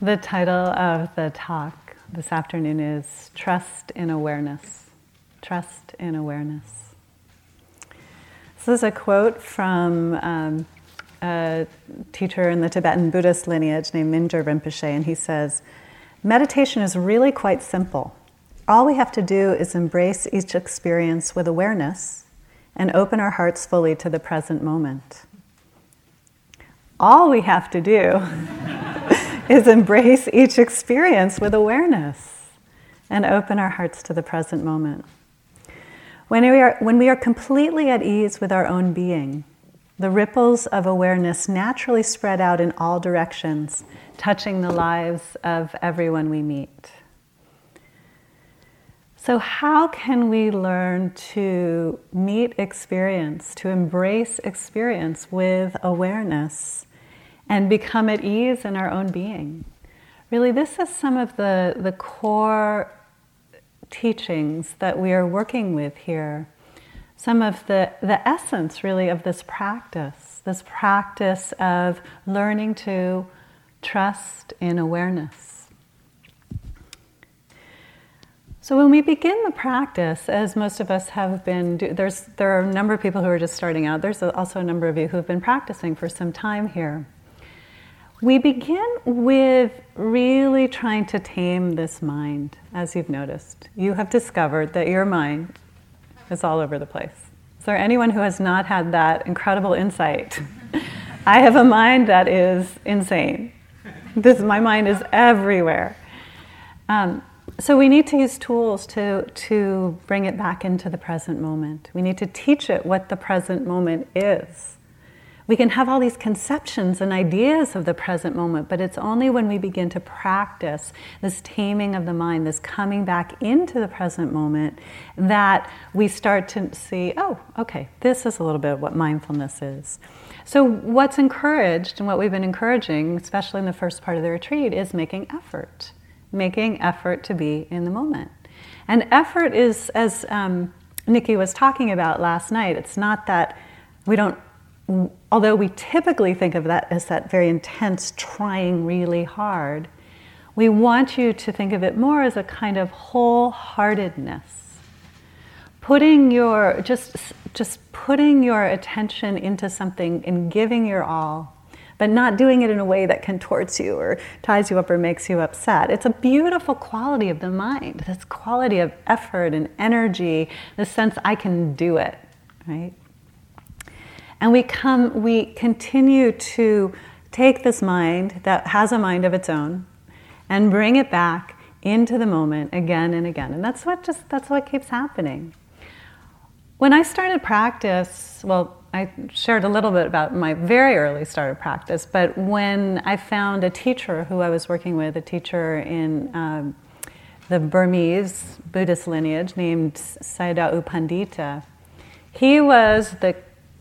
The title of the talk this afternoon is Trust in Awareness. Trust in Awareness. This is a quote from um, a teacher in the Tibetan Buddhist lineage named Mingyur Rinpoche, and he says, Meditation is really quite simple. All we have to do is embrace each experience with awareness and open our hearts fully to the present moment. All we have to do is embrace each experience with awareness and open our hearts to the present moment. When we, are, when we are completely at ease with our own being, the ripples of awareness naturally spread out in all directions, touching the lives of everyone we meet. So, how can we learn to meet experience, to embrace experience with awareness and become at ease in our own being. Really, this is some of the, the core teachings that we are working with here. Some of the, the essence, really, of this practice, this practice of learning to trust in awareness. So when we begin the practice, as most of us have been, there's, there are a number of people who are just starting out. There's also a number of you who have been practicing for some time here. We begin with really trying to tame this mind, as you've noticed. You have discovered that your mind is all over the place. Is there anyone who has not had that incredible insight? I have a mind that is insane. This, my mind is everywhere. Um, so we need to use tools to, to bring it back into the present moment. We need to teach it what the present moment is. We can have all these conceptions and ideas of the present moment, but it's only when we begin to practice this taming of the mind, this coming back into the present moment, that we start to see, oh, okay, this is a little bit what mindfulness is. So, what's encouraged and what we've been encouraging, especially in the first part of the retreat, is making effort, making effort to be in the moment. And effort is, as um, Nikki was talking about last night, it's not that we don't although we typically think of that as that very intense trying really hard, we want you to think of it more as a kind of wholeheartedness. Putting your just just putting your attention into something and giving your all, but not doing it in a way that contorts you or ties you up or makes you upset. It's a beautiful quality of the mind. This quality of effort and energy, the sense I can do it, right? And we come, we continue to take this mind that has a mind of its own and bring it back into the moment again and again. And that's what just that's what keeps happening. When I started practice, well, I shared a little bit about my very early start of practice, but when I found a teacher who I was working with, a teacher in um, the Burmese Buddhist lineage named Sayadaw U Pandita, he was the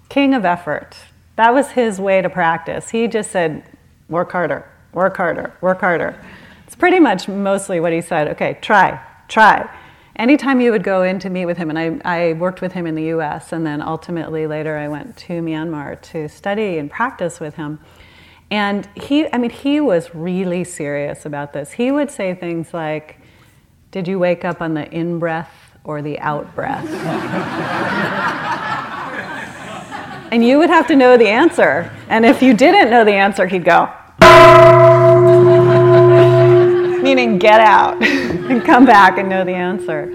king of effort. That was his way to practice. He just said, work harder, work harder, work harder. It's pretty much mostly what he said. Okay, try, try. Anytime you would go in to meet with him, and I, I worked with him in the US, and then ultimately later I went to Myanmar to study and practice with him. And he, I mean, he was really serious about this. He would say things like, Did you wake up on the in breath or the out breath? and you would have to know the answer. And if you didn't know the answer, he'd go, meaning get out and come back and know the answer.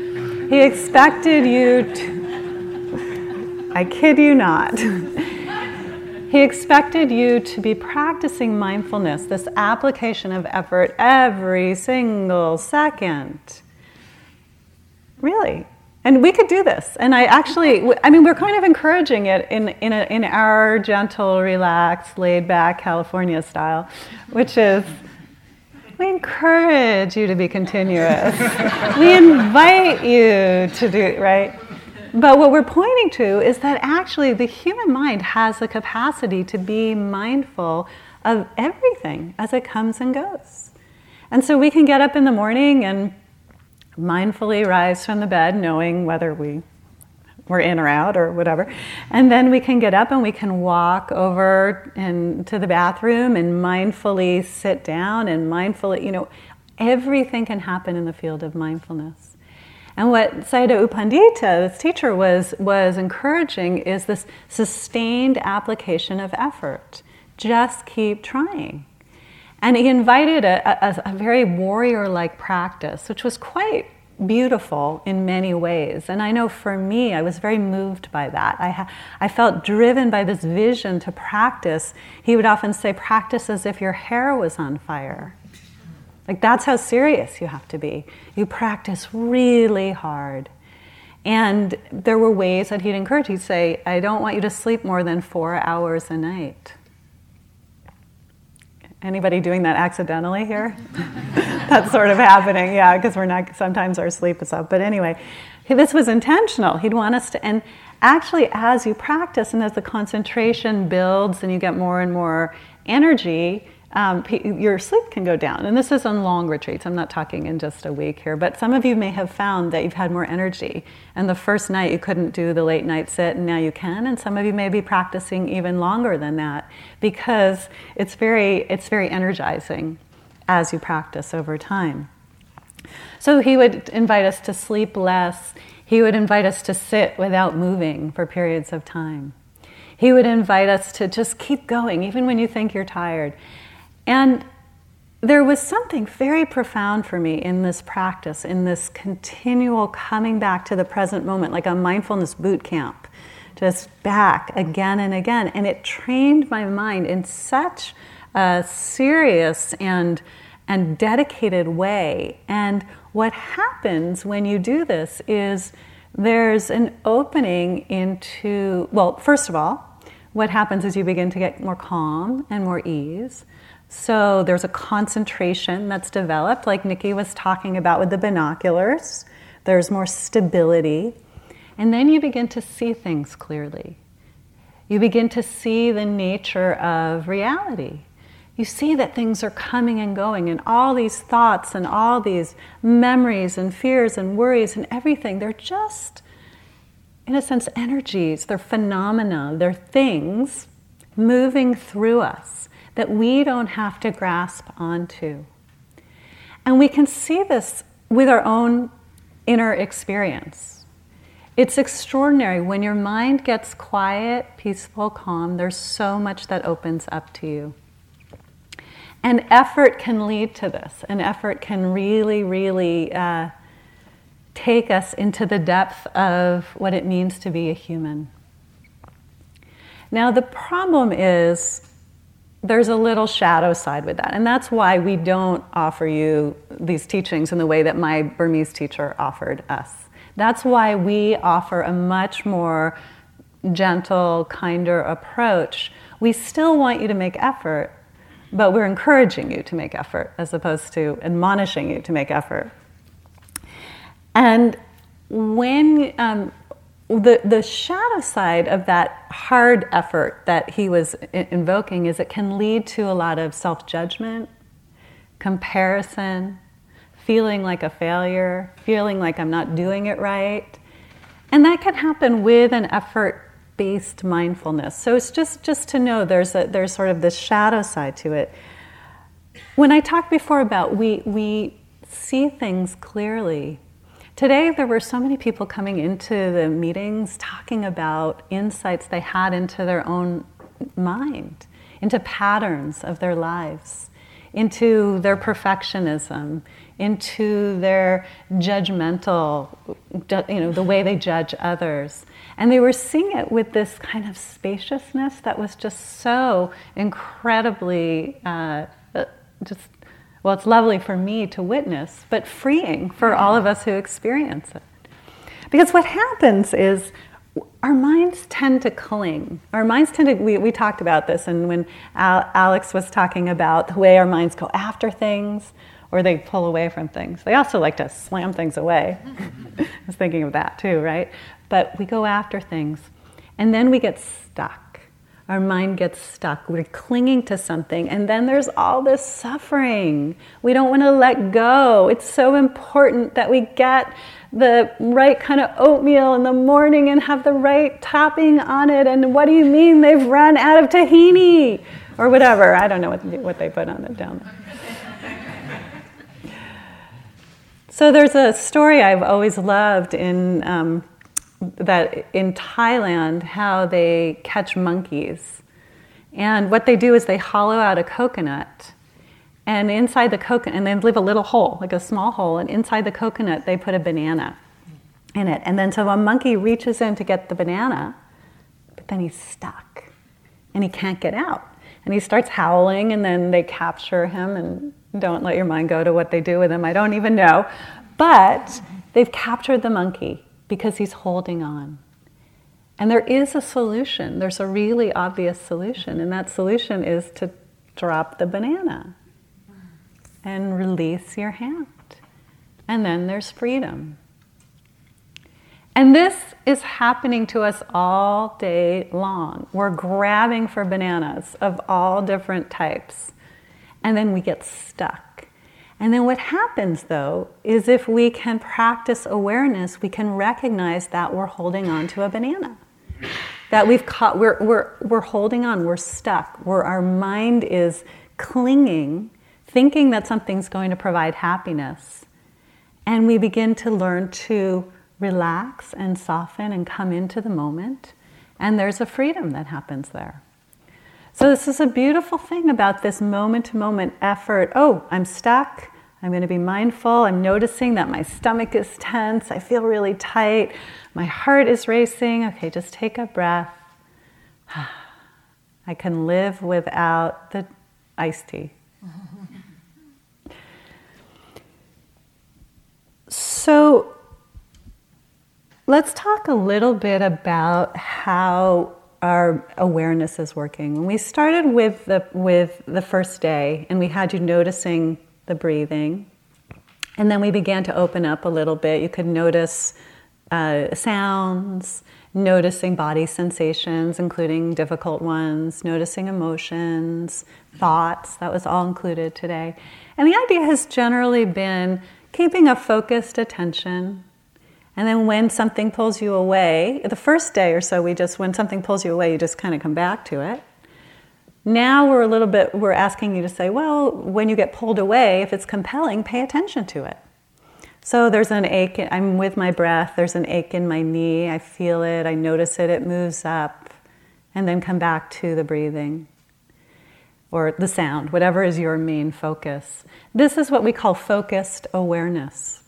He expected you to, I kid you not. He expected you to be practicing mindfulness, this application of effort every single second. Really, and we could do this. And I actually, I mean, we're kind of encouraging it in, in, a, in our gentle, relaxed, laid back California style, which is we encourage you to be continuous. we invite you to do, right? But what we're pointing to is that actually the human mind has the capacity to be mindful of everything as it comes and goes. And so we can get up in the morning and mindfully rise from the bed, knowing whether we we're in or out or whatever. And then we can get up and we can walk over and to the bathroom and mindfully sit down and mindfully, you know, everything can happen in the field of mindfulness. And what Sayadaw U Pandita, this teacher, was, was encouraging is this sustained application of effort. Just keep trying. And he invited a, a, a very warrior like practice, which was quite beautiful in many ways. And I know for me, I was very moved by that. I, ha- I felt driven by this vision to practice. He would often say, practice as if your hair was on fire. Like, that's how serious you have to be. You practice really hard. And there were ways that he'd encourage. He'd say, I don't want you to sleep more than four hours a night. Anybody doing that accidentally here? That's sort of happening, yeah, because we're not, sometimes our sleep is up. But anyway, this was intentional. He'd want us to, and actually, as you practice and as the concentration builds and you get more and more energy, um, your sleep can go down. And this is on long retreats. I'm not talking in just a week here, but some of you may have found that you've had more energy. And the first night you couldn't do the late night sit, and now you can. And some of you may be practicing even longer than that because it's very, it's very energizing as you practice over time. So he would invite us to sleep less. He would invite us to sit without moving for periods of time. He would invite us to just keep going, even when you think you're tired. And there was something very profound for me in this practice, in this continual coming back to the present moment, like a mindfulness boot camp, just back again and again. And it trained my mind in such a serious and, and dedicated way. And what happens when you do this is there's an opening into, well, first of all, what happens is you begin to get more calm and more ease. So there's a concentration that's developed, like Nikki was talking about with the binoculars. There's more stability. And then you begin to see things clearly. You begin to see the nature of reality. You see that things are coming and going, and all these thoughts and all these memories and fears and worries and everything, they're just, in a sense, energies. They're phenomena. They're things moving through us that we don't have to grasp onto. And we can see this with our own inner experience. It's extraordinary. When your mind gets quiet, peaceful, calm, there's so much that opens up to you. And effort can lead to this. And effort can really, really uh, take us into the depth of what it means to be a human. Now, the problem is there's a little shadow side with that. And that's why we don't offer you these teachings in the way that my Burmese teacher offered us. That's why we offer a much more gentle, kinder approach. We still want you to make effort, but we're encouraging you to make effort as opposed to admonishing you to make effort. And when um, the, the shadow side of that hard effort that he was invoking is it can lead to a lot of self judgment, comparison, feeling like a failure, feeling like I'm not doing it right. And that can happen with an effort based mindfulness. So it's just, just to know there's, a, there's sort of this shadow side to it. When I talked before about we, we see things clearly, Today, there were so many people coming into the meetings talking about insights they had into their own mind, into patterns of their lives, into their perfectionism, into their judgmental, you know, the way they judge others. And they were seeing it with this kind of spaciousness that was just so incredibly uh, just well, it's lovely for me to witness, but freeing for all of us who experience it. Because what happens is our minds tend to cling. Our minds tend to, we, we talked about this, and when Al, Alex was talking about the way our minds go after things or they pull away from things, they also like to slam things away. I was thinking of that too, right? But we go after things, and then we get stuck our mind gets stuck. We're clinging to something, and then there's all this suffering. We don't want to let go. It's so important that we get the right kind of oatmeal in the morning and have the right topping on it. And what do you mean they've run out of tahini? Or whatever. I don't know what, what they put on it down there. So there's a story I've always loved in um, that in Thailand how they catch monkeys, and what they do is they hollow out a coconut, and inside the coconut, and they leave a little hole, like a small hole, and inside the coconut they put a banana in it, and then so a monkey reaches in to get the banana, but then he's stuck, and he can't get out, and he starts howling, and then they capture him and don't let your mind go to what they do with him. I don't even know. But they've captured the monkey because he's holding on. And there is a solution. There's a really obvious solution. And that solution is to drop the banana and release your hand. And then there's freedom. And this is happening to us all day long. We're grabbing for bananas of all different types and then we get stuck. And then what happens though is if we can practice awareness, we can recognize that we're holding on to a banana. That we've caught, we're, we're, we're holding on, we're stuck, where our mind is clinging, thinking that something's going to provide happiness. And we begin to learn to relax and soften and come into the moment. And there's a freedom that happens there. So, this is a beautiful thing about this moment to moment effort. Oh, I'm stuck. I'm going to be mindful. I'm noticing that my stomach is tense. I feel really tight. My heart is racing. Okay, just take a breath. I can live without the iced tea. so, let's talk a little bit about how our awareness is working. When we started with the, with the first day and we had you noticing the breathing, and then we began to open up a little bit, you could notice uh, sounds, noticing body sensations, including difficult ones, noticing emotions, thoughts, that was all included today. And the idea has generally been keeping a focused attention and then when something pulls you away, the first day or so, we just, when something pulls you away, you just kind of come back to it. Now we're a little bit, we're asking you to say, well, when you get pulled away, if it's compelling, pay attention to it. So there's an ache, I'm with my breath, there's an ache in my knee, I feel it, I notice it, it moves up, and then come back to the breathing or the sound, whatever is your main focus. This is what we call focused awareness.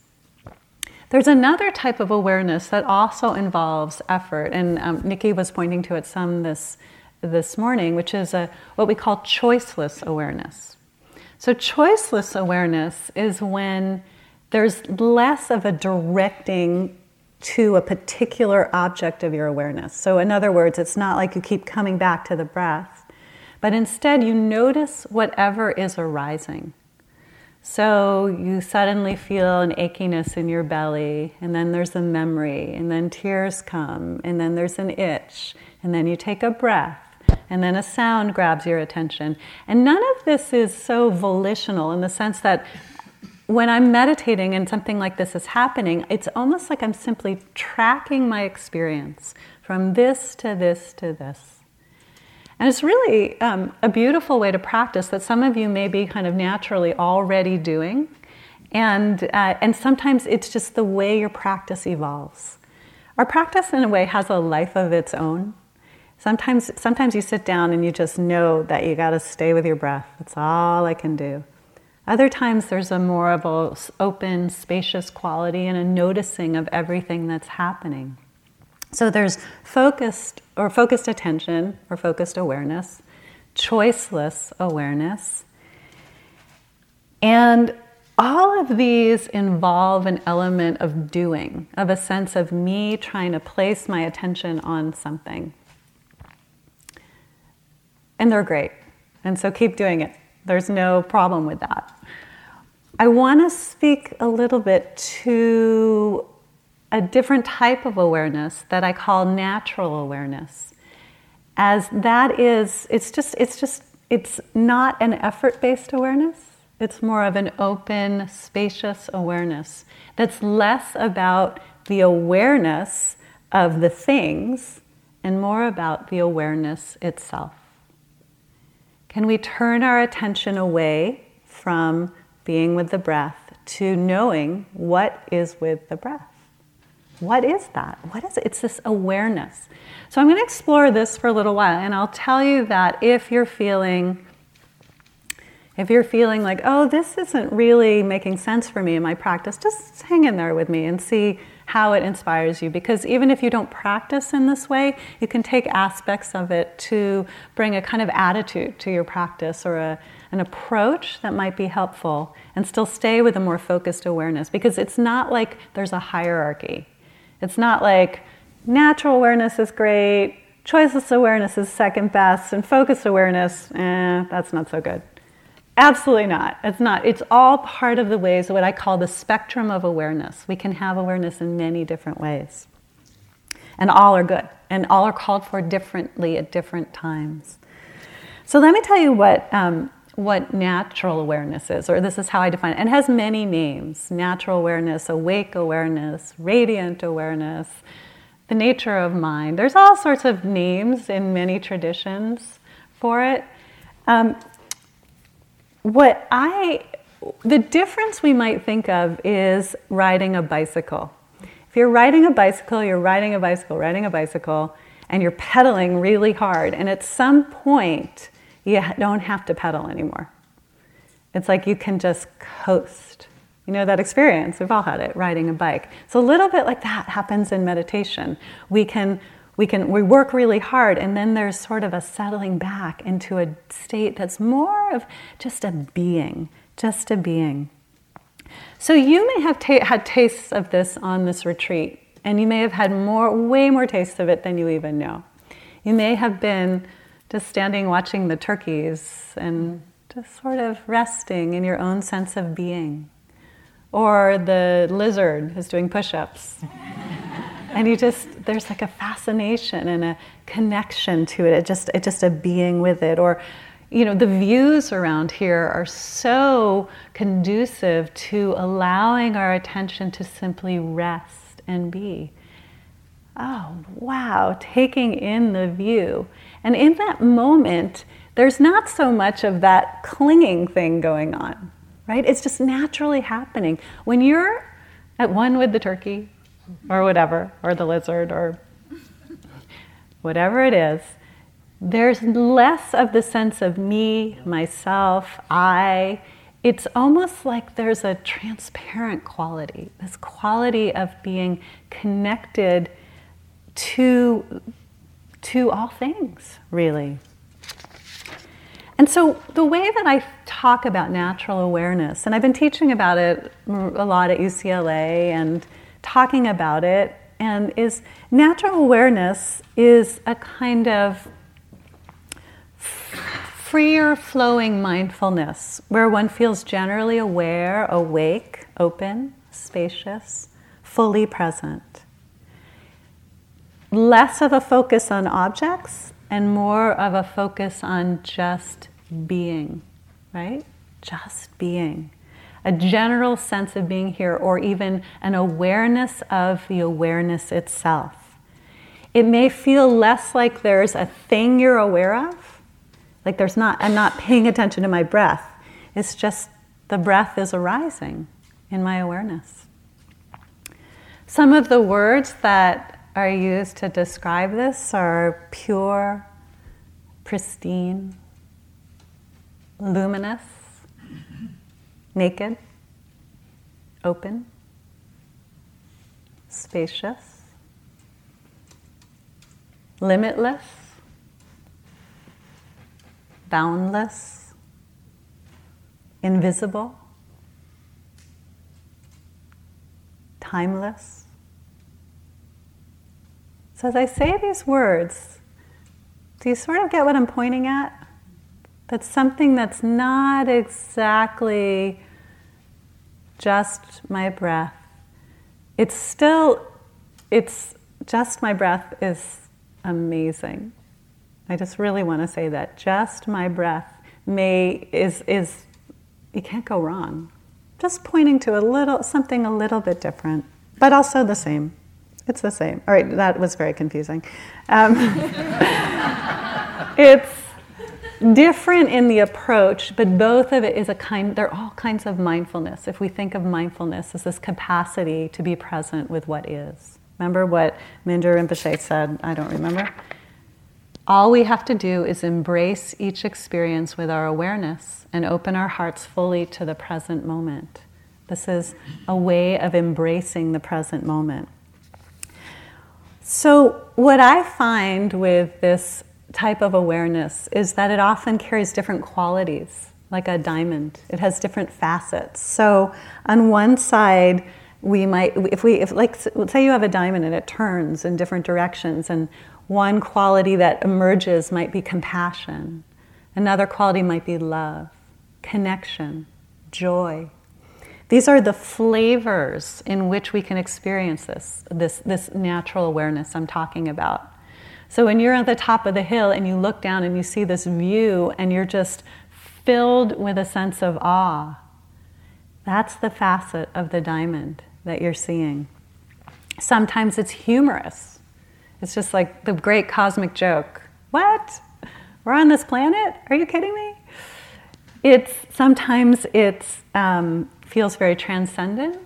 There's another type of awareness that also involves effort, and um, Nikki was pointing to it some this, this morning, which is a, what we call choiceless awareness. So, choiceless awareness is when there's less of a directing to a particular object of your awareness. So, in other words, it's not like you keep coming back to the breath, but instead you notice whatever is arising. So you suddenly feel an achiness in your belly, and then there's a memory, and then tears come, and then there's an itch, and then you take a breath, and then a sound grabs your attention. And none of this is so volitional in the sense that when I'm meditating and something like this is happening, it's almost like I'm simply tracking my experience from this to this to this. And it's really um, a beautiful way to practice that some of you may be kind of naturally already doing. And, uh, and sometimes it's just the way your practice evolves. Our practice, in a way, has a life of its own. Sometimes, sometimes you sit down and you just know that you got to stay with your breath. That's all I can do. Other times, there's a more of a open, spacious quality and a noticing of everything that's happening. So there's focused or focused attention or focused awareness, choiceless awareness. And all of these involve an element of doing, of a sense of me trying to place my attention on something. And they're great. And so keep doing it. There's no problem with that. I want to speak a little bit to a different type of awareness that I call natural awareness. as that is, it's just, it's just, it's not an effort based awareness. It's more of an open, spacious awareness that's less about the awareness of the things and more about the awareness itself. Can we turn our attention away from being with the breath to knowing what is with the breath? What is that? What is it? It's this awareness. So I'm going to explore this for a little while and I'll tell you that if you're feeling if you're feeling like, "Oh, this isn't really making sense for me in my practice," just hang in there with me and see how it inspires you. Because even if you don't practice in this way, you can take aspects of it to bring a kind of attitude to your practice or a, an approach that might be helpful and still stay with a more focused awareness. Because it's not like there's a hierarchy. It's not like natural awareness is great, choiceless awareness is second best, and focused awareness, eh, that's not so good. Absolutely not. It's not. It's all part of the ways, what I call the spectrum of awareness. We can have awareness in many different ways. And all are good. And all are called for differently at different times. So let me tell you what, um, what natural awareness is, or this is how I define it. And it has many names natural awareness, awake awareness, radiant awareness, the nature of mind. There's all sorts of names in many traditions for it. Um, what I, the difference we might think of is riding a bicycle. If you're riding a bicycle, you're riding a bicycle, riding a bicycle, and you're pedaling really hard, and at some point, you don't have to pedal anymore. It's like you can just coast. You know that experience? We've all had it, riding a bike. So a little bit like that happens in meditation. We can we can we work really hard and then there's sort of a settling back into a state that's more of just a being just a being. So you may have ta- had tastes of this on this retreat and you may have had more way more tastes of it than you even know. You may have been just standing watching the turkeys and just sort of resting in your own sense of being. Or the lizard is doing push-ups and you just there's like a fascination and a connection to it. It just it just a being with it. Or you know the views around here are so conducive to allowing our attention to simply rest and be. Oh wow. Taking in the view. And in that moment there's not so much of that clinging thing going on right? It's just naturally happening. When you're at one with the turkey or whatever, or the lizard, or whatever it is, there's less of the sense of me, myself, I. It's almost like there's a transparent quality, this quality of being connected to, to all things, really. And so, the way that I talk about natural awareness, and I've been teaching about it a lot at UCLA and talking about it and is natural awareness is a kind of freer flowing mindfulness where one feels generally aware, awake, open, spacious, fully present. Less of a focus on objects and more of a focus on just being, right? Just being a general sense of being here, or even an awareness of the awareness itself. It may feel less like there's a thing you're aware of, like there's not, I'm not paying attention to my breath. It's just the breath is arising in my awareness. Some of the words that are used to describe this are pure, pristine, luminous, naked, open, spacious, limitless, boundless, invisible, timeless. So, as I say these words, do you sort of get what I'm pointing at? That's something that's not exactly just my breath. It's still, it's just my breath is amazing. I just really want to say that. Just my breath may is is you can't go wrong. Just pointing to a little something a little bit different, but also the same. It's the same. All right, that was very confusing. Um, it's different in the approach, but both of it is a kind, they're all kinds of mindfulness. If we think of mindfulness as this capacity to be present with what is. Remember what Mingyur Rinpoche said? I don't remember. All we have to do is embrace each experience with our awareness and open our hearts fully to the present moment. This is a way of embracing the present moment. So, what I find with this type of awareness is that it often carries different qualities, like a diamond. It has different facets. So, on one side, we might, if we, if like, say you have a diamond and it turns in different directions, and one quality that emerges might be compassion, another quality might be love, connection, joy, these are the flavors in which we can experience this, this, this natural awareness I'm talking about. So when you're at the top of the hill and you look down and you see this view and you're just filled with a sense of awe, that's the facet of the diamond that you're seeing. Sometimes it's humorous. It's just like the great cosmic joke. What? We're on this planet? Are you kidding me? It's sometimes it um, feels very transcendent.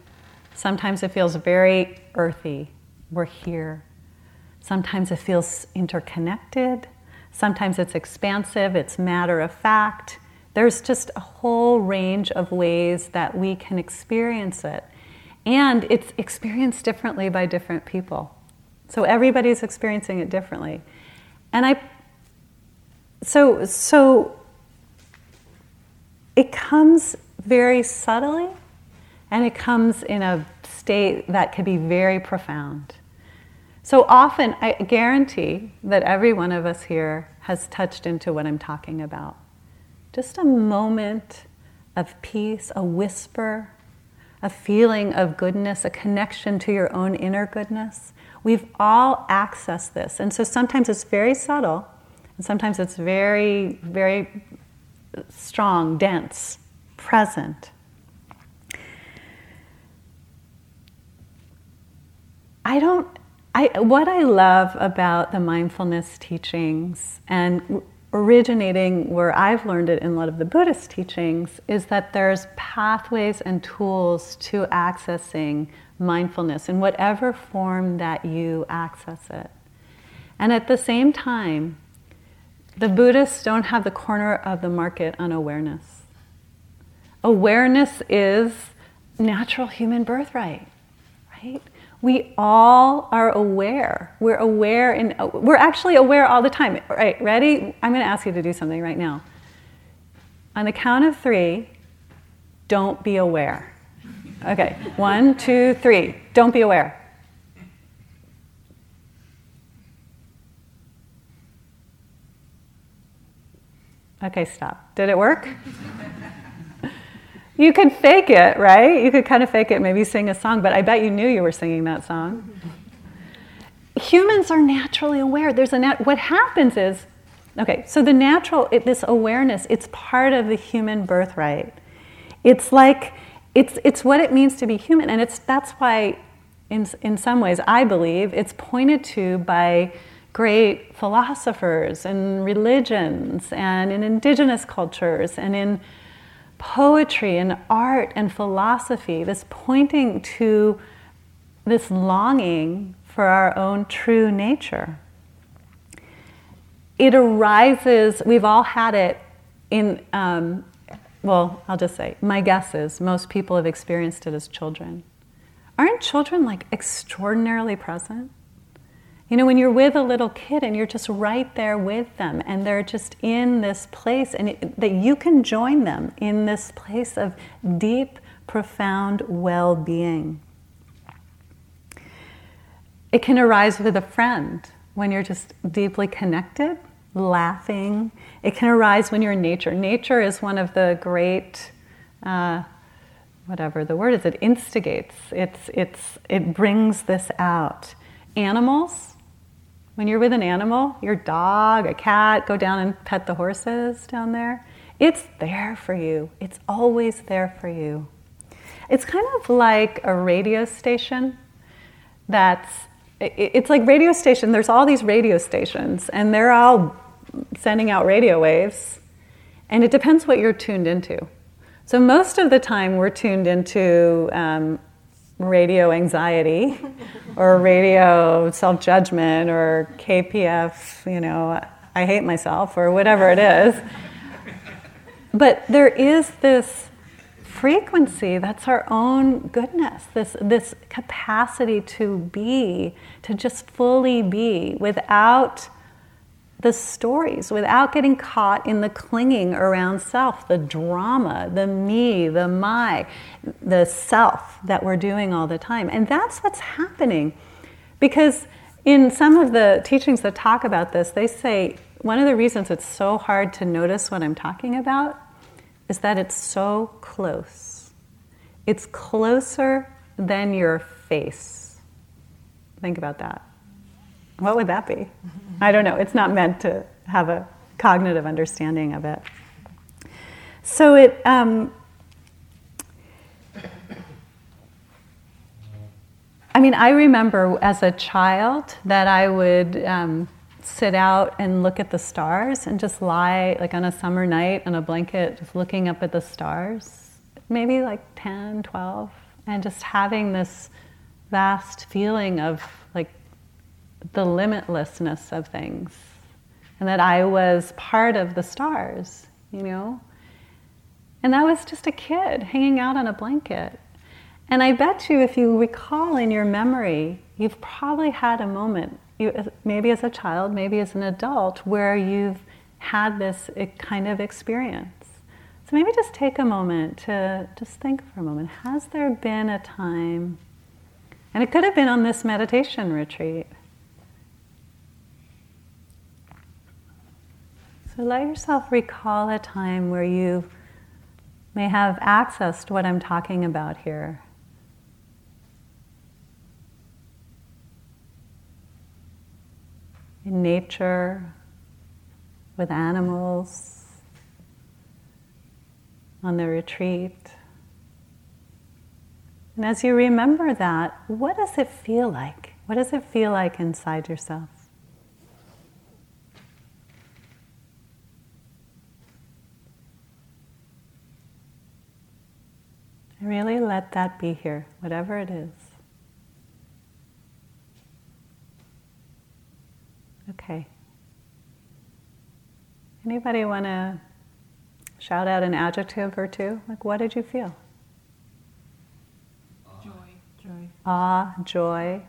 Sometimes it feels very earthy. We're here. Sometimes it feels interconnected. Sometimes it's expansive, it's matter of fact. There's just a whole range of ways that we can experience it. And it's experienced differently by different people. So everybody's experiencing it differently. And I so so it comes very subtly and it comes in a state that can be very profound. So often, I guarantee that every one of us here has touched into what I'm talking about. Just a moment of peace, a whisper, a feeling of goodness, a connection to your own inner goodness. We've all accessed this. And so sometimes it's very subtle, and sometimes it's very, very strong, dense, present. I don't, I, what I love about the mindfulness teachings and originating where I've learned it in a lot of the Buddhist teachings is that there's pathways and tools to accessing mindfulness in whatever form that you access it. And at the same time, the Buddhists don't have the corner of the market on awareness. Awareness is natural human birthright, right? We all are aware. We're aware and uh, we're actually aware all the time. Right, ready? I'm going to ask you to do something right now. On the count of three, don't be aware. Okay, one, two, three. Don't be aware. Okay, stop. Did it work? You could fake it, right? You could kind of fake it, maybe sing a song, but I bet you knew you were singing that song. Humans are naturally aware. There's a nat- what happens is, okay, so the natural, it, this awareness, it's part of the human birthright. It's like, it's, it's what it means to be human, and it's, that's why, in, in some ways, I believe, it's pointed to by great philosophers and religions and in indigenous cultures and in poetry and art and philosophy, this pointing to this longing for our own true nature. It arises, we've all had it in, um, well, I'll just say, my guess is most people have experienced it as children. Aren't children like extraordinarily present? You know, when you're with a little kid and you're just right there with them and they're just in this place, and it, that you can join them in this place of deep, profound well being. It can arise with a friend when you're just deeply connected, laughing. It can arise when you're in nature. Nature is one of the great. Uh, whatever the word is, it instigates, it's, it's, it brings this out. Animals, When you're with an animal, your dog, a cat, go down and pet the horses down there. It's there for you. It's always there for you. It's kind of like a radio station that's it's like radio station there's all these radio stations and they're all sending out radio waves and it depends what you're tuned into so most of the time we're tuned into um, radio anxiety or radio self judgment or KPF, you know, I hate myself or whatever it is. But there is this frequency that's our own goodness, this, this capacity to be, to just fully be without the stories without getting caught in the clinging around self, the drama, the me, the my, the self that we're doing all the time. And that's what's happening. Because in some of the teachings that talk about this, they say one of the reasons it's so hard to notice what I'm talking about is that it's so close. It's closer than your face. Think about that. What would that be? I don't know. It's not meant to have a cognitive understanding of it. So it. Um, I mean, I remember as a child that I would um, sit out and look at the stars and just lie, like on a summer night, on a blanket, just looking up at the stars, maybe like 10, 12, and just having this vast feeling of the limitlessness of things and that I was part of the stars, you know? And that was just a kid hanging out on a blanket. And I bet you, if you recall in your memory, you've probably had a moment, you, maybe as a child, maybe as an adult, where you've had this eh, kind of experience. So maybe just take a moment to just think for a moment. Has there been a time, and it could have been on this meditation retreat, So let yourself recall a time where you may have accessed what I'm talking about here. In nature, with animals, on the retreat. And as you remember that, what does it feel like? What does it feel like inside yourself? Really let that be here, whatever it is. Okay. Anybody want to shout out an adjective or two? Like, what did you feel? Joy. Joy. Awe, joy.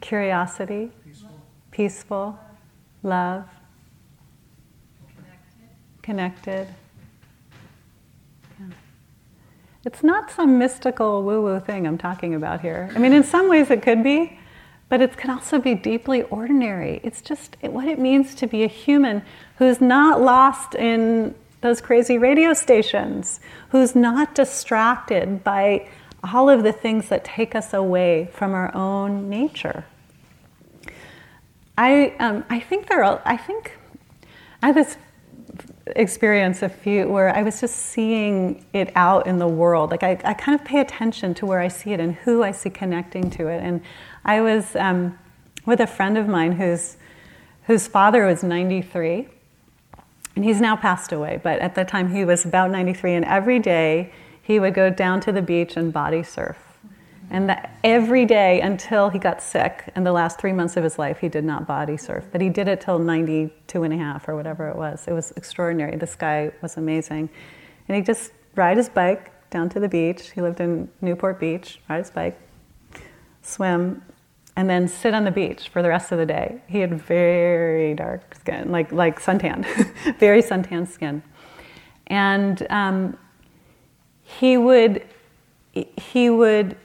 Curiosity. Curiosity. Peaceful. Peaceful. Love. Connected. Connected. It's not some mystical woo woo thing I'm talking about here. I mean, in some ways it could be, but it can also be deeply ordinary. It's just what it means to be a human who's not lost in those crazy radio stations, who's not distracted by all of the things that take us away from our own nature. I, um, I think there are, I think I have this experience a few where I was just seeing it out in the world. Like I, I kind of pay attention to where I see it and who I see connecting to it. And I was um, with a friend of mine whose whose father was 93, and he's now passed away. But at the time he was about 93, and every day he would go down to the beach and body surf and that every day until he got sick, in the last three months of his life, he did not body surf. But he did it till 92 and a half or whatever it was. It was extraordinary. This guy was amazing. And he just ride his bike down to the beach. He lived in Newport Beach, ride his bike, swim, and then sit on the beach for the rest of the day. He had very dark skin, like, like suntan, very suntan skin. And um, he would, he would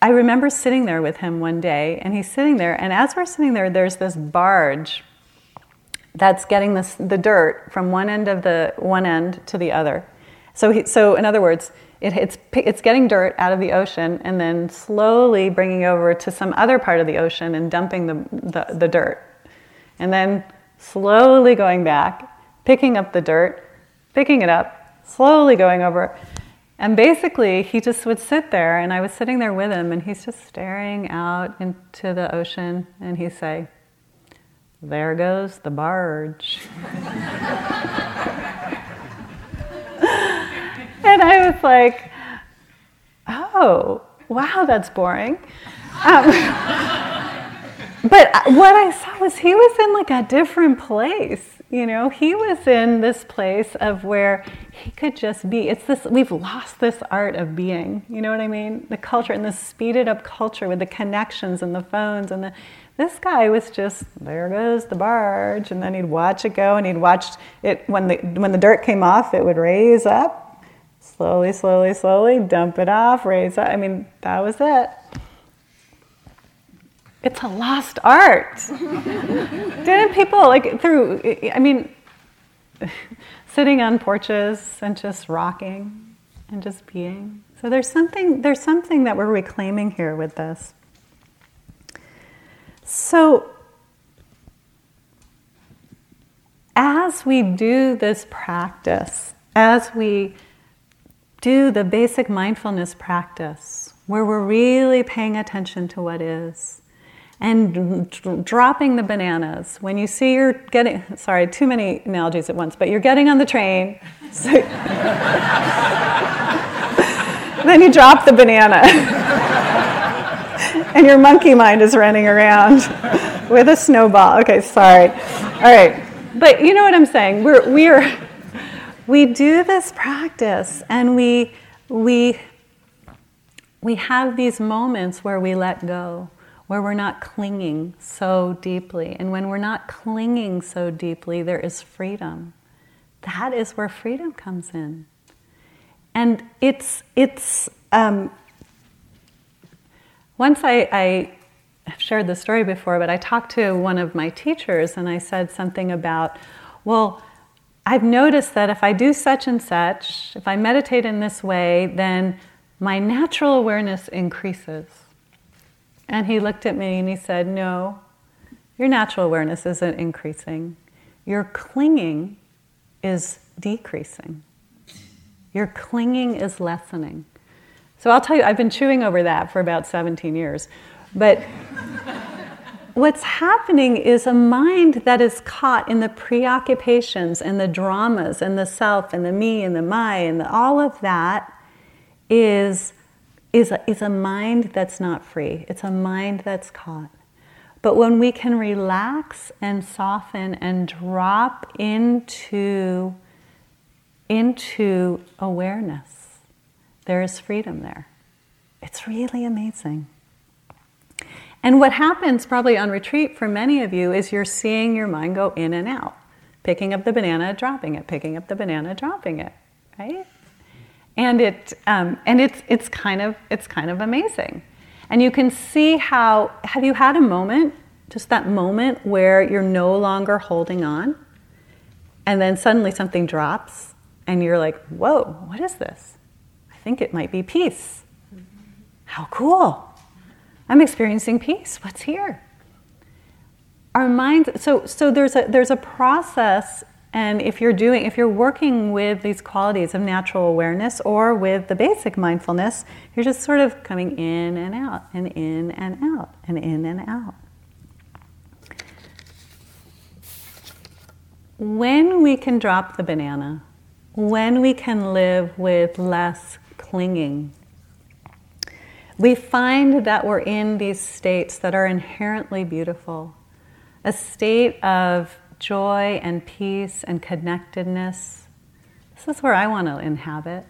I remember sitting there with him one day, and he's sitting there, and as we're sitting there, there's this barge that's getting this, the dirt from one end of the one end to the other. So, he, so in other words, it, it's, it's getting dirt out of the ocean and then slowly bringing over to some other part of the ocean and dumping the, the, the dirt. And then slowly going back, picking up the dirt, picking it up, slowly going over. And basically, he just would sit there, and I was sitting there with him, and he's just staring out into the ocean, and he'd say, There goes the barge. and I was like, oh, wow, that's boring. Um, but what I saw was he was in like a different place. You know, he was in this place of where he could just be. It's this, we've lost this art of being. You know what I mean? The culture and the speeded up culture with the connections and the phones and the, this guy was just there goes the barge and then he'd watch it go and he'd watch it when the when the dirt came off it would raise up slowly, slowly, slowly, dump it off, raise up. I mean, that was it. It's a lost art. Didn't people like through, I mean, sitting on porches and just rocking and just being. So there's something, there's something that we're reclaiming here with this. So as we do this practice, as we do the basic mindfulness practice where we're really paying attention to what is and dropping the bananas. When you see you're getting sorry too many analogies at once but you're getting on the train so then you drop the banana. And your monkey mind is running around with a snowball. Okay sorry. All right. But you know what i'm saying? We're we're we do this practice and we, we, we have these moments where we let go, where we're not clinging so deeply. And when we're not clinging so deeply, there is freedom. That is where freedom comes in. And it's, it's um, once I, I have shared the story before, but I talked to one of my teachers and I said something about, well, I've noticed that if I do such and such, if I meditate in this way, then my natural awareness increases. And he looked at me and he said, No, your natural awareness isn't increasing. Your clinging is decreasing. Your clinging is lessening. So I'll tell you, I've been chewing over that for about 17 years. But what's happening is a mind that is caught in the preoccupations and the dramas and the self and the me and the my and the, all of that is, is, a, is a mind that's not free. It's a mind that's caught. But when we can relax and soften and drop into, into awareness, there is freedom there. It's really amazing. And what happens probably on retreat for many of you is you're seeing your mind go in and out, picking up the banana, dropping it, picking up the banana, dropping it, right? And it um, and it's it's kind of it's kind of amazing, and you can see how have you had a moment, just that moment where you're no longer holding on, and then suddenly something drops, and you're like, whoa, what is this? I think it might be peace. How cool! I'm experiencing peace. What's here? Our mind, so, so there's, a, there's a process, and if you're doing, if you're working with these qualities of natural awareness or with the basic mindfulness, you're just sort of coming in and out, and in and out, and in and out. When we can drop the banana, when we can live with less clinging we find that we're in these states that are inherently beautiful a state of joy and peace and connectedness. This is where I want to inhabit.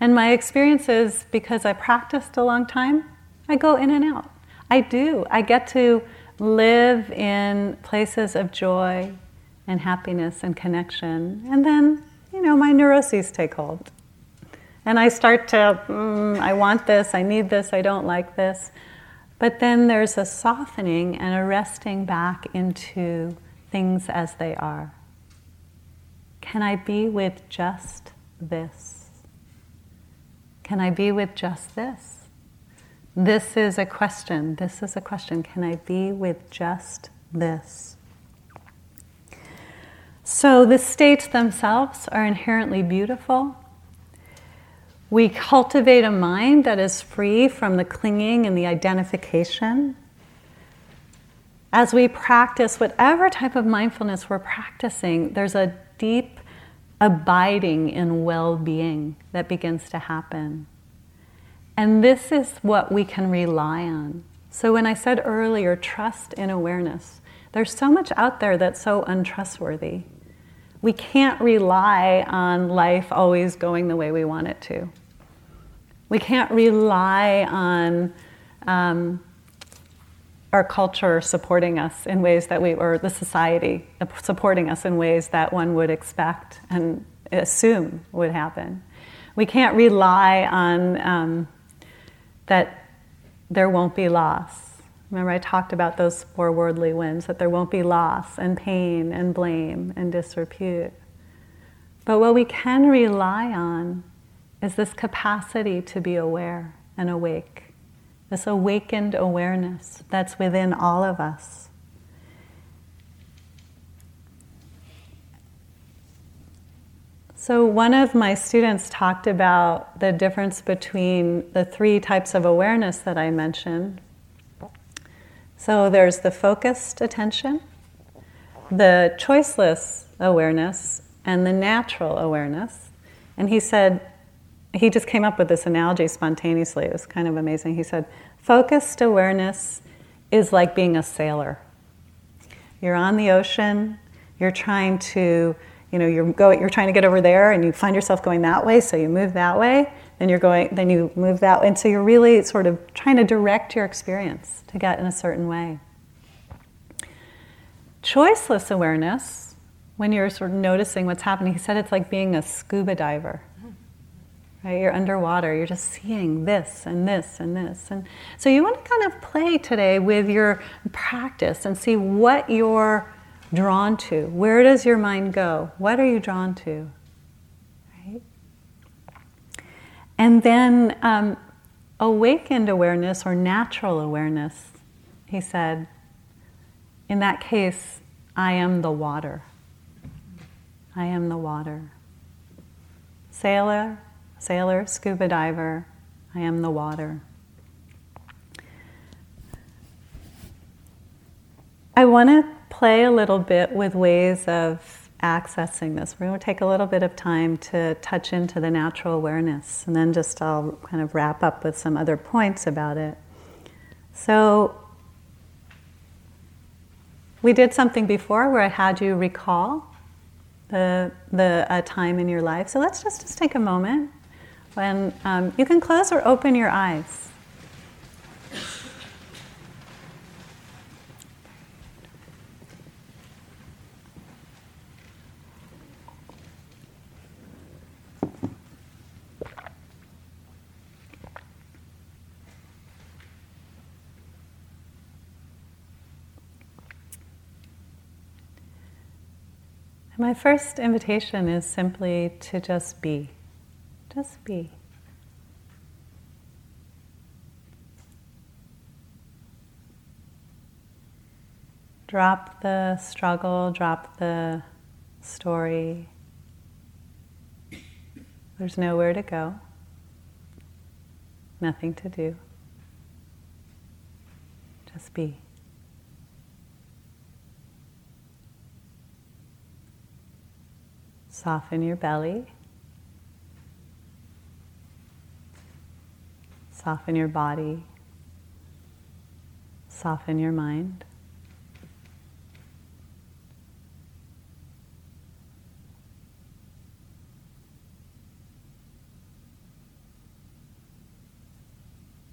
And my experience is because I practiced a long time, I go in and out. I do. I get to live in places of joy and happiness and connection. And then, you know, my neuroses take hold. And I start to, mm, I want this, I need this, I don't like this. But then there's a softening and a resting back into things as they are. Can I be with just this? Can I be with just this? This is a question. This is a question. Can I be with just this? So the states themselves are inherently beautiful. We cultivate a mind that is free from the clinging and the identification. As we practice whatever type of mindfulness we're practicing, there's a deep abiding in well being that begins to happen. And this is what we can rely on. So, when I said earlier, trust in awareness, there's so much out there that's so untrustworthy. We can't rely on life always going the way we want it to. We can't rely on um, our culture supporting us in ways that we, or the society supporting us in ways that one would expect and assume would happen. We can't rely on um, that there won't be loss. Remember, I talked about those four worldly winds that there won't be loss and pain and blame and disrepute. But what we can rely on is this capacity to be aware and awake this awakened awareness that's within all of us. So, one of my students talked about the difference between the three types of awareness that I mentioned. So, there's the focused attention, the choiceless awareness, and the natural awareness. And he said, he just came up with this analogy spontaneously. It was kind of amazing. He said, Focused awareness is like being a sailor. You're on the ocean, you're trying to, you know, you're, go, you're trying to get over there and you find yourself going that way, so you move that way, then you're going, then you move that way. And so you're really sort of trying to direct your experience to get in a certain way. Choiceless awareness, when you're sort of noticing what's happening, he said it's like being a scuba diver. Right? You're underwater, you're just seeing this and this and this. And so you want to kind of play today with your practice and see what you're drawn to. Where does your mind go? What are you drawn to? Right? And then um, awakened awareness or natural awareness, he said, in that case, I am the water. I am the water. Sailor, sailor, scuba diver, I am the water. I want to play a little bit with ways of accessing this. We're going to take a little bit of time to touch into the natural awareness, and then just I'll kind of wrap up with some other points about it. So, we did something before where I had you recall the, the a time in your life. So let's just, just take a moment when um, you can close or open your eyes. My first invitation is simply to just be. Just be. Drop the struggle, drop the story. There's nowhere to go, nothing to do. Just be. Soften your belly. Soften your body. Soften your mind.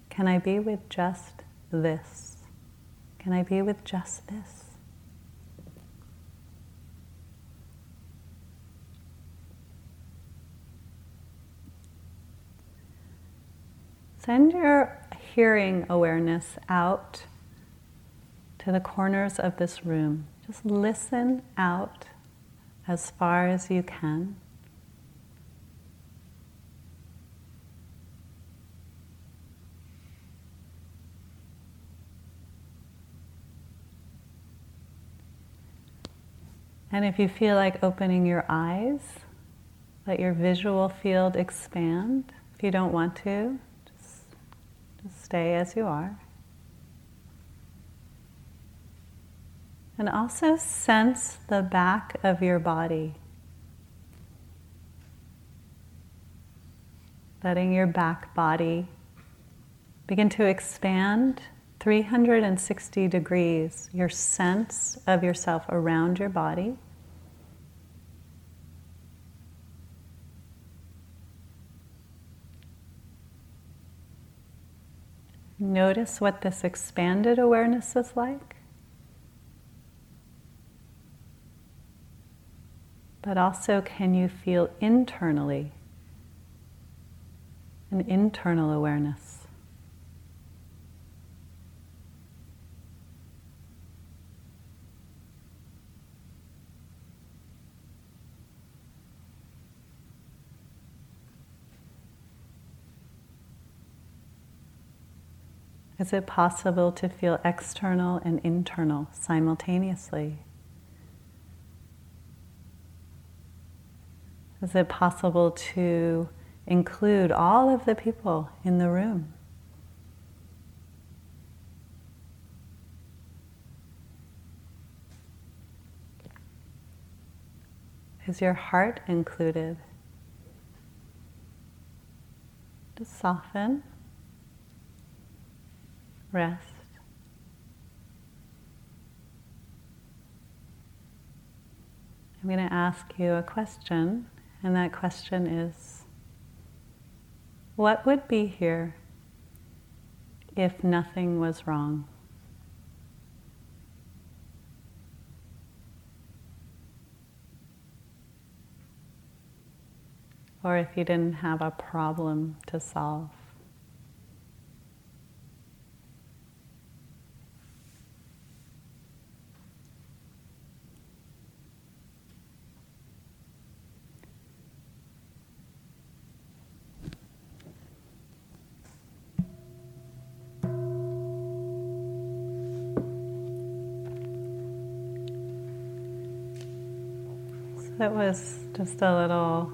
Can I be with just this? Can I be with just this? Send your hearing awareness out to the corners of this room. Just listen out as far as you can. And if you feel like opening your eyes, let your visual field expand. If you don't want to, just stay as you are. And also sense the back of your body. Letting your back body begin to expand 360 degrees, your sense of yourself around your body. Notice what this expanded awareness is like. But also, can you feel internally an internal awareness? Is it possible to feel external and internal simultaneously? Is it possible to include all of the people in the room? Is your heart included? Just soften rest. I'm going to ask you a question, and that question is What would be here if nothing was wrong? Or if you didn't have a problem to solve? That was just a little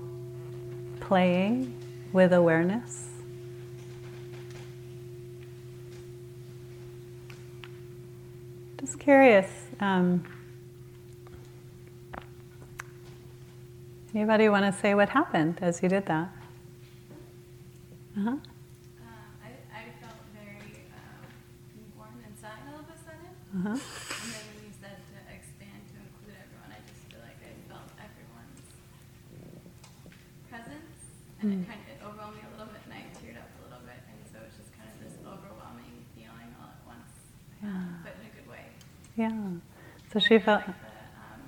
playing with awareness. Just curious. Um, anybody want to say what happened as you did that? Uh huh. Uh, I, I felt very um, warm inside all of a sudden. Uh huh. And it mm. kind of it overwhelmed me a little bit, and I teared up a little bit, and so it's just kind of this overwhelming feeling all at once, yeah. but in a good way. Yeah. So she felt. Like the, um,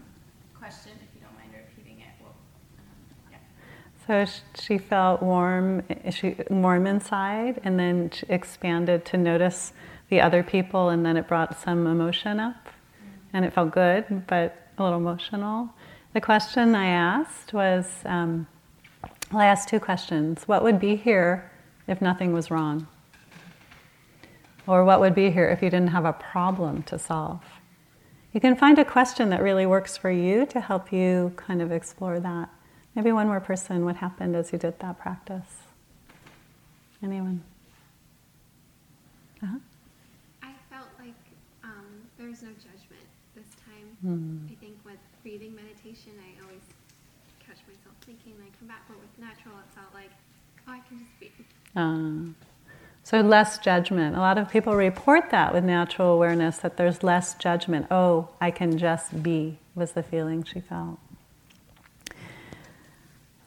question, if you don't mind repeating it. Well, um, yeah. So she felt warm, she warm inside, and then she expanded to notice the other people, and then it brought some emotion up, mm-hmm. and it felt good, but a little emotional. The question I asked was. Um, well, I asked two questions. What would be here if nothing was wrong? Or what would be here if you didn't have a problem to solve? You can find a question that really works for you to help you kind of explore that. Maybe one more person, what happened as you did that practice? Anyone? Uh-huh. I felt like um, there was no judgment this time. Mm. I think with breathing meditation, I always thinking I come back, but with natural, like, oh, I can just be. Uh, so less judgment. A lot of people report that with natural awareness that there's less judgment. Oh, I can just be, was the feeling she felt.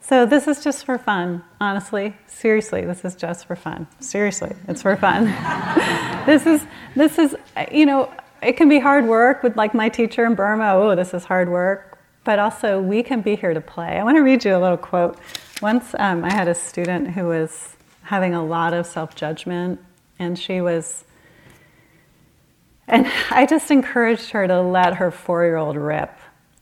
So this is just for fun, honestly. Seriously, this is just for fun. Seriously, it's for fun. this is this is you know, it can be hard work with like my teacher in Burma. Oh, this is hard work but also we can be here to play. I want to read you a little quote. Once um, I had a student who was having a lot of self judgment, and she was, and I just encouraged her to let her four year old rip.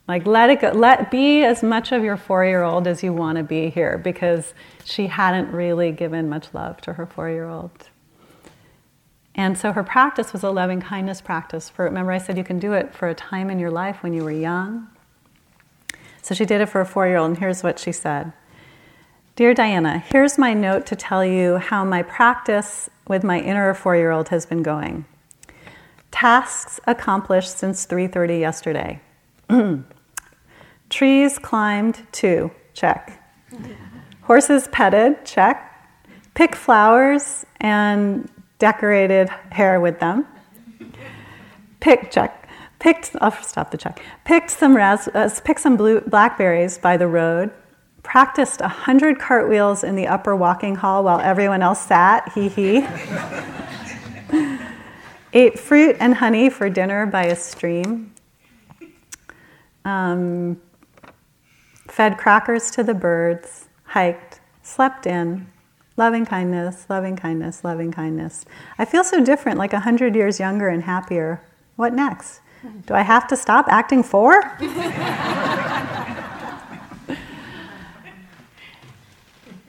Like, let it go, let be as much of your four year old as you want to be here because she hadn't really given much love to her four year old. And so her practice was a loving kindness practice. For remember, I said you can do it for a time in your life when you were young, So she did it for a four year old, and here's what she said Dear Diana, here's my note to tell you how my practice with my inner four year old has been going. Tasks accomplished since 3:30 yesterday. Trees climbed two, check. Horses petted, check. Pick flowers and decorated hair with them. Pick, check. Picked, I'll stop the check. Picked some, ras, uh, picked some blue, blackberries by the road. Practiced a hundred cartwheels in the upper walking hall while everyone else sat, hee hee. Ate fruit and honey for dinner by a stream. Um, fed crackers to the birds, hiked, slept in, loving kindness, loving kindness, loving kindness. I feel so different, like a hundred years younger and happier. What next? Do I have to stop acting four?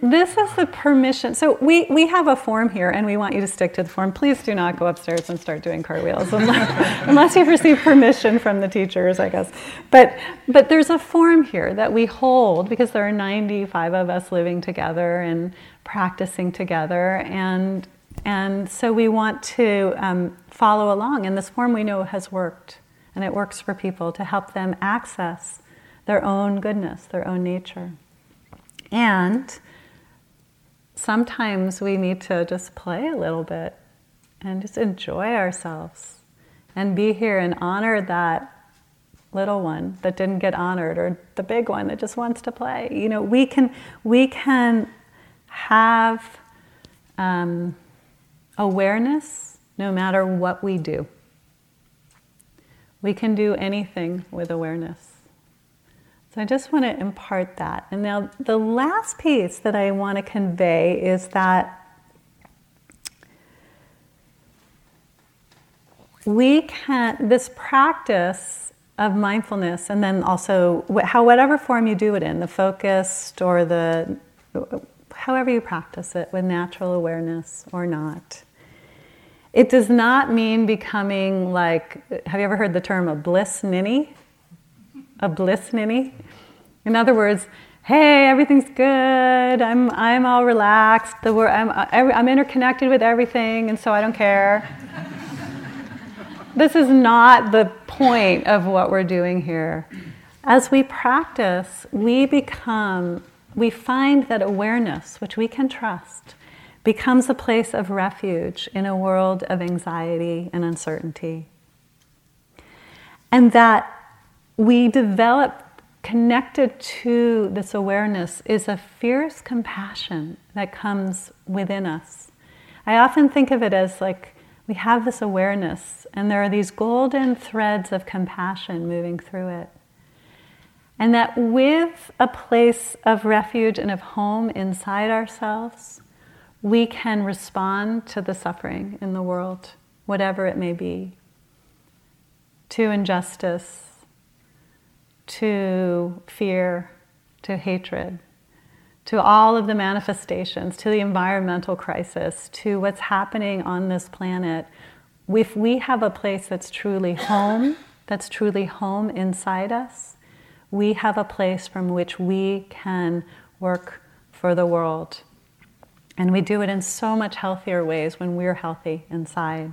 This is the permission. So we, we have a form here and we want you to stick to the form. Please do not go upstairs and start doing cartwheels unless, unless you've received permission from the teachers, I guess. But, but there's a form here that we hold because there are 95 of us living together and practicing together. And, and so we want to um, follow along. And this form we know has worked. And it works for people to help them access their own goodness, their own nature. And sometimes we need to just play a little bit and just enjoy ourselves and be here and honor that little one that didn't get honored or the big one that just wants to play you know we can we can have um, awareness no matter what we do we can do anything with awareness so I just want to impart that. And now the last piece that I want to convey is that we can, this practice of mindfulness, and then also how whatever form you do it in, the focused or the, however you practice it with natural awareness or not. It does not mean becoming like, have you ever heard the term a bliss ninny? a bliss ninny. In other words, hey, everything's good. I'm, I'm all relaxed. The I'm, uh, I'm interconnected with everything, and so I don't care. this is not the point of what we're doing here. As we practice, we become, we find that awareness, which we can trust, becomes a place of refuge in a world of anxiety and uncertainty. And that we develop connected to this awareness is a fierce compassion that comes within us. I often think of it as like we have this awareness, and there are these golden threads of compassion moving through it. And that with a place of refuge and of home inside ourselves, we can respond to the suffering in the world, whatever it may be, to injustice, to fear, to hatred, to all of the manifestations, to the environmental crisis, to what's happening on this planet, if we have a place that's truly home, that's truly home inside us, we have a place from which we can work for the world. And we do it in so much healthier ways when we're healthy inside.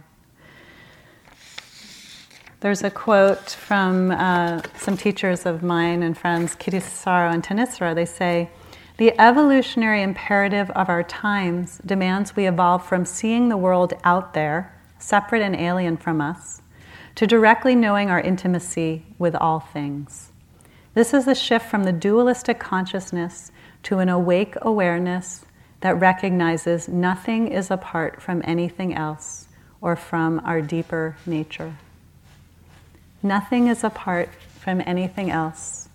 There's a quote from uh, some teachers of mine and friends, Kittisaro and Thanissara. They say, The evolutionary imperative of our times demands we evolve from seeing the world out there, separate and alien from us, to directly knowing our intimacy with all things. This is a shift from the dualistic consciousness to an awake awareness that recognizes nothing is apart from anything else or from our deeper nature. Nothing is apart from anything else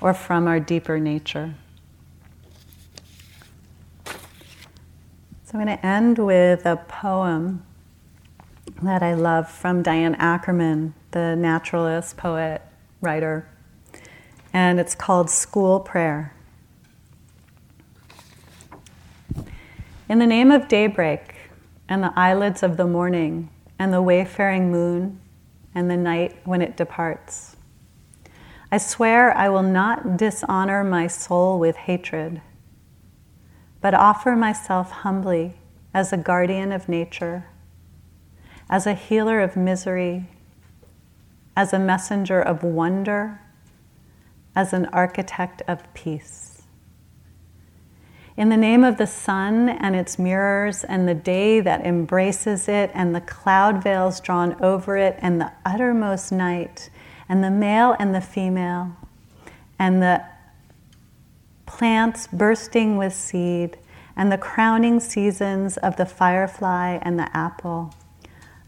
or from our deeper nature. So I'm going to end with a poem that I love from Diane Ackerman, the naturalist, poet, writer. And it's called School Prayer. In the name of daybreak and the eyelids of the morning and the wayfaring moon and the night when it departs. I swear I will not dishonor my soul with hatred, but offer myself humbly as a guardian of nature, as a healer of misery, as a messenger of wonder, as an architect of peace. In the name of the sun and its mirrors, and the day that embraces it, and the cloud veils drawn over it, and the uttermost night, and the male and the female, and the plants bursting with seed, and the crowning seasons of the firefly and the apple,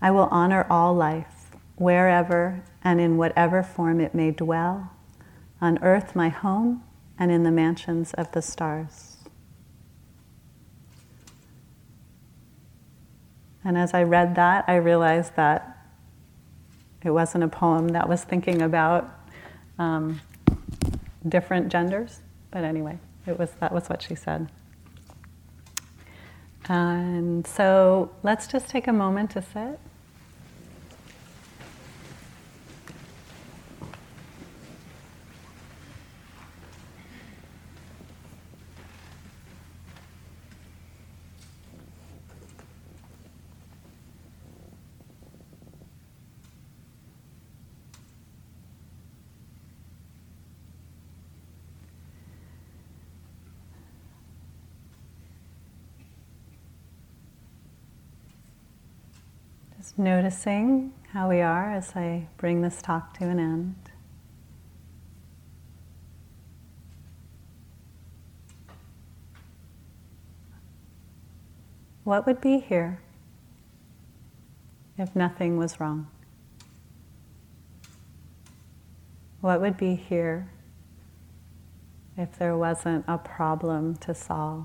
I will honor all life, wherever and in whatever form it may dwell, on earth my home, and in the mansions of the stars. And as I read that, I realized that it wasn't a poem that was thinking about um, different genders, but anyway, it was that was what she said. And so let's just take a moment to sit. Just noticing how we are as I bring this talk to an end. What would be here if nothing was wrong? What would be here if there wasn't a problem to solve?